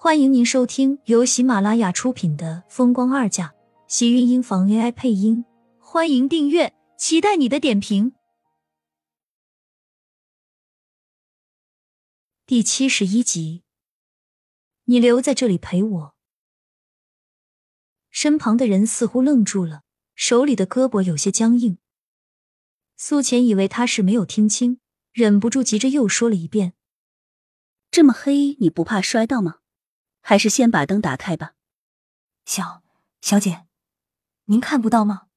欢迎您收听由喜马拉雅出品的《风光二嫁》，喜运音房 AI 配音。欢迎订阅，期待你的点评。第七十一集，你留在这里陪我。身旁的人似乎愣住了，手里的胳膊有些僵硬。苏浅以为他是没有听清，忍不住急着又说了一遍。这么黑，你不怕摔到吗？还是先把灯打开吧。小小姐，您看不到吗？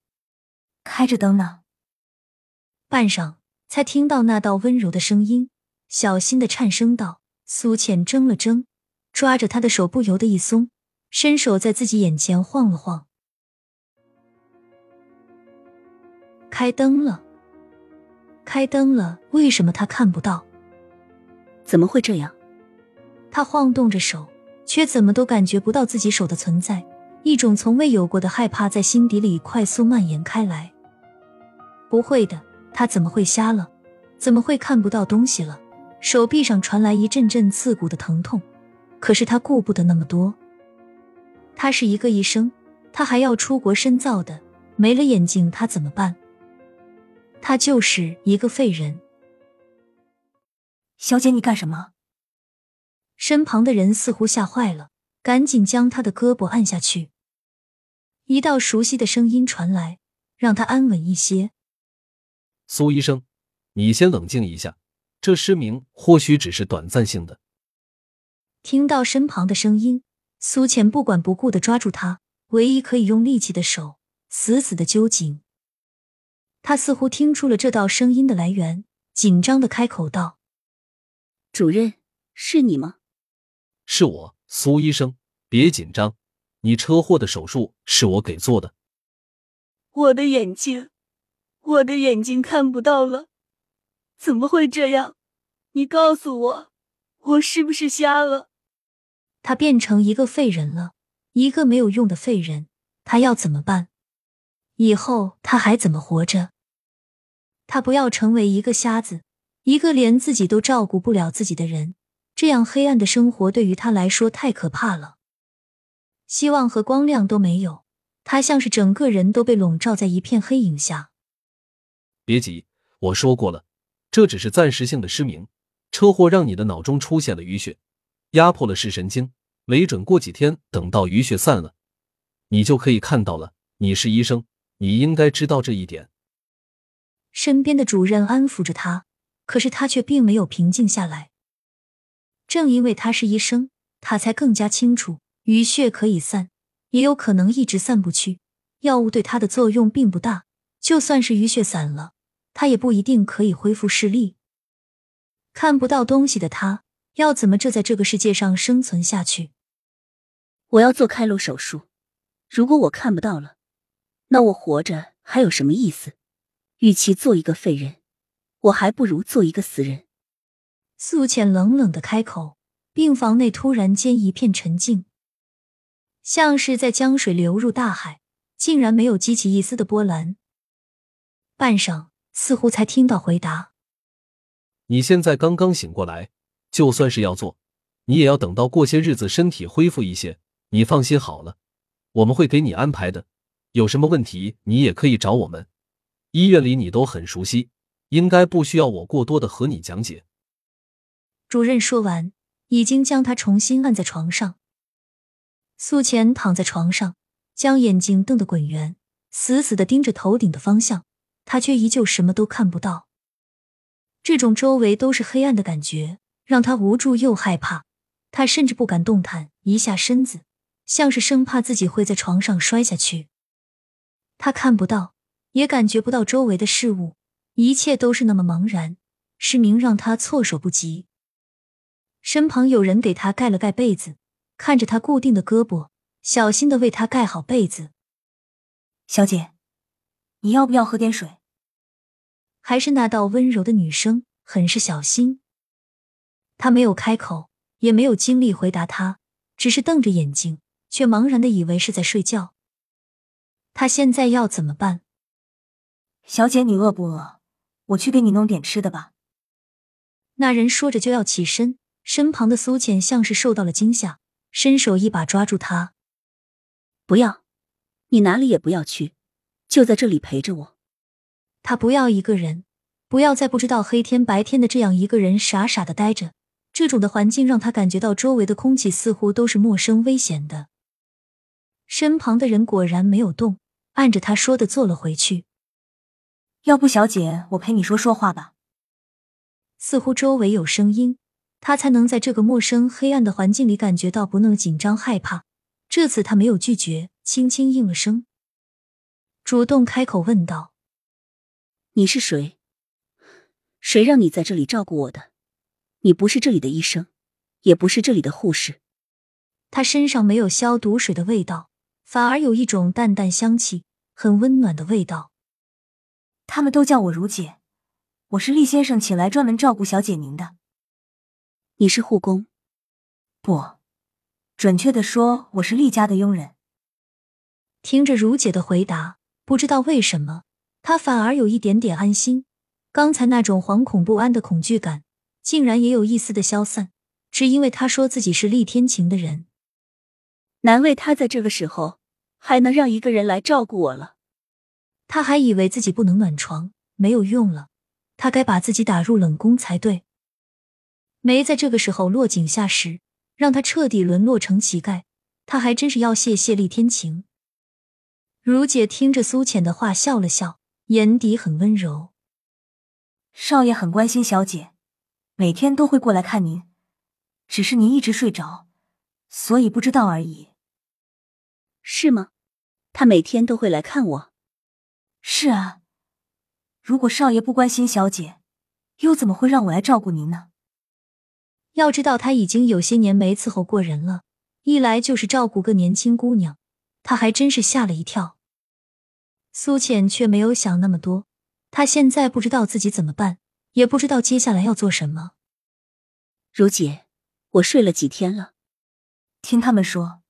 开着灯呢。半晌，才听到那道温柔的声音，小心的颤声道：“苏浅怔了怔，抓着他的手不由得一松，伸手在自己眼前晃了晃。开灯了，开灯了，为什么他看不到？怎么会这样？”他晃动着手，却怎么都感觉不到自己手的存在。一种从未有过的害怕在心底里快速蔓延开来。不会的，他怎么会瞎了？怎么会看不到东西了？手臂上传来一阵阵刺骨的疼痛，可是他顾不得那么多。他是一个医生，他还要出国深造的，没了眼睛他怎么办？他就是一个废人。小姐，你干什么？身旁的人似乎吓坏了，赶紧将他的胳膊按下去。一道熟悉的声音传来，让他安稳一些。苏医生，你先冷静一下，这失明或许只是短暂性的。听到身旁的声音，苏浅不管不顾的抓住他唯一可以用力气的手，死死的揪紧。他似乎听出了这道声音的来源，紧张的开口道：“主任，是你吗？”是我，苏医生，别紧张。你车祸的手术是我给做的。我的眼睛，我的眼睛看不到了，怎么会这样？你告诉我，我是不是瞎了？他变成一个废人了，一个没有用的废人。他要怎么办？以后他还怎么活着？他不要成为一个瞎子，一个连自己都照顾不了自己的人。这样黑暗的生活对于他来说太可怕了，希望和光亮都没有，他像是整个人都被笼罩在一片黑影下。别急，我说过了，这只是暂时性的失明，车祸让你的脑中出现了淤血，压迫了视神经，没准过几天等到淤血散了，你就可以看到了。你是医生，你应该知道这一点。身边的主任安抚着他，可是他却并没有平静下来。正因为他是医生，他才更加清楚，淤血可以散，也有可能一直散不去。药物对他的作用并不大，就算是淤血散了，他也不一定可以恢复视力。看不到东西的他，要怎么这在这个世界上生存下去？我要做开颅手术，如果我看不到了，那我活着还有什么意思？与其做一个废人，我还不如做一个死人。素浅冷冷的开口，病房内突然间一片沉静，像是在江水流入大海，竟然没有激起一丝的波澜。半晌，似乎才听到回答：“你现在刚刚醒过来，就算是要做，你也要等到过些日子身体恢复一些。你放心好了，我们会给你安排的。有什么问题，你也可以找我们，医院里你都很熟悉，应该不需要我过多的和你讲解。”主任说完，已经将他重新按在床上。苏浅躺在床上，将眼睛瞪得滚圆，死死的盯着头顶的方向，他却依旧什么都看不到。这种周围都是黑暗的感觉，让他无助又害怕。他甚至不敢动弹一下身子，像是生怕自己会在床上摔下去。他看不到，也感觉不到周围的事物，一切都是那么茫然。失明让他措手不及。身旁有人给他盖了盖被子，看着他固定的胳膊，小心的为他盖好被子。小姐，你要不要喝点水？还是那道温柔的女声，很是小心。他没有开口，也没有精力回答他，只是瞪着眼睛，却茫然的以为是在睡觉。他现在要怎么办？小姐，你饿不饿？我去给你弄点吃的吧。那人说着就要起身。身旁的苏浅像是受到了惊吓，伸手一把抓住他。不要，你哪里也不要去，就在这里陪着我。他不要一个人，不要再不知道黑天白天的这样一个人傻傻的待着。这种的环境让他感觉到周围的空气似乎都是陌生危险的。身旁的人果然没有动，按着他说的坐了回去。要不，小姐，我陪你说说话吧。似乎周围有声音，他才能在这个陌生黑暗的环境里感觉到不那么紧张害怕。这次他没有拒绝，轻轻应了声，主动开口问道：“你是谁？谁让你在这里照顾我的？你不是这里的医生，也不是这里的护士。”他身上没有消毒水的味道，反而有一种淡淡香气，很温暖的味道。他们都叫我如姐，我是厉先生请来专门照顾小姐您的。你是护工？不。准确的说，我是厉家的佣人。听着如姐的回答，不知道为什么，他反而有一点点安心。刚才那种惶恐不安的恐惧感，竟然也有一丝的消散，只因为他说自己是厉天晴的人。难为他在这个时候还能让一个人来照顾我了。他还以为自己不能暖床，没有用了，他该把自己打入冷宫才对。没在这个时候落井下石。让他彻底沦落成乞丐，他还真是要谢谢厉天晴。如姐听着苏浅的话，笑了笑，眼底很温柔。少爷很关心小姐，每天都会过来看您，只是您一直睡着，所以不知道而已。是吗？他每天都会来看我。是啊，如果少爷不关心小姐，又怎么会让我来照顾您呢？要知道他已经有些年没伺候过人了，一来就是照顾个年轻姑娘，他还真是吓了一跳。苏浅却没有想那么多，她现在不知道自己怎么办，也不知道接下来要做什么。如姐，我睡了几天了？听他们说，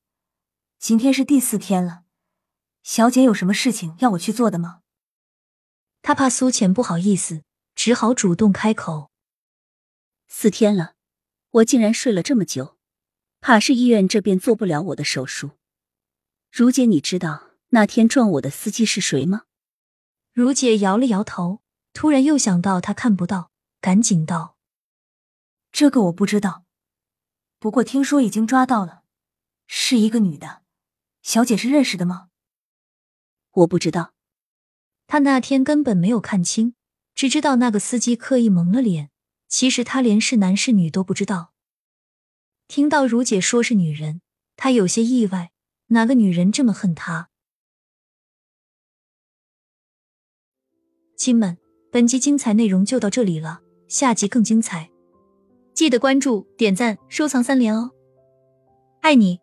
今天是第四天了。小姐有什么事情要我去做的吗？他怕苏浅不好意思，只好主动开口。四天了。我竟然睡了这么久，怕是医院这边做不了我的手术。如姐，你知道那天撞我的司机是谁吗？如姐摇了摇头，突然又想到他看不到，赶紧道：“这个我不知道，不过听说已经抓到了，是一个女的。小姐是认识的吗？”我不知道，他那天根本没有看清，只知道那个司机刻意蒙了脸。其实他连是男是女都不知道。听到如姐说是女人，他有些意外，哪个女人这么恨他？亲们，本集精彩内容就到这里了，下集更精彩，记得关注、点赞、收藏三连哦，爱你！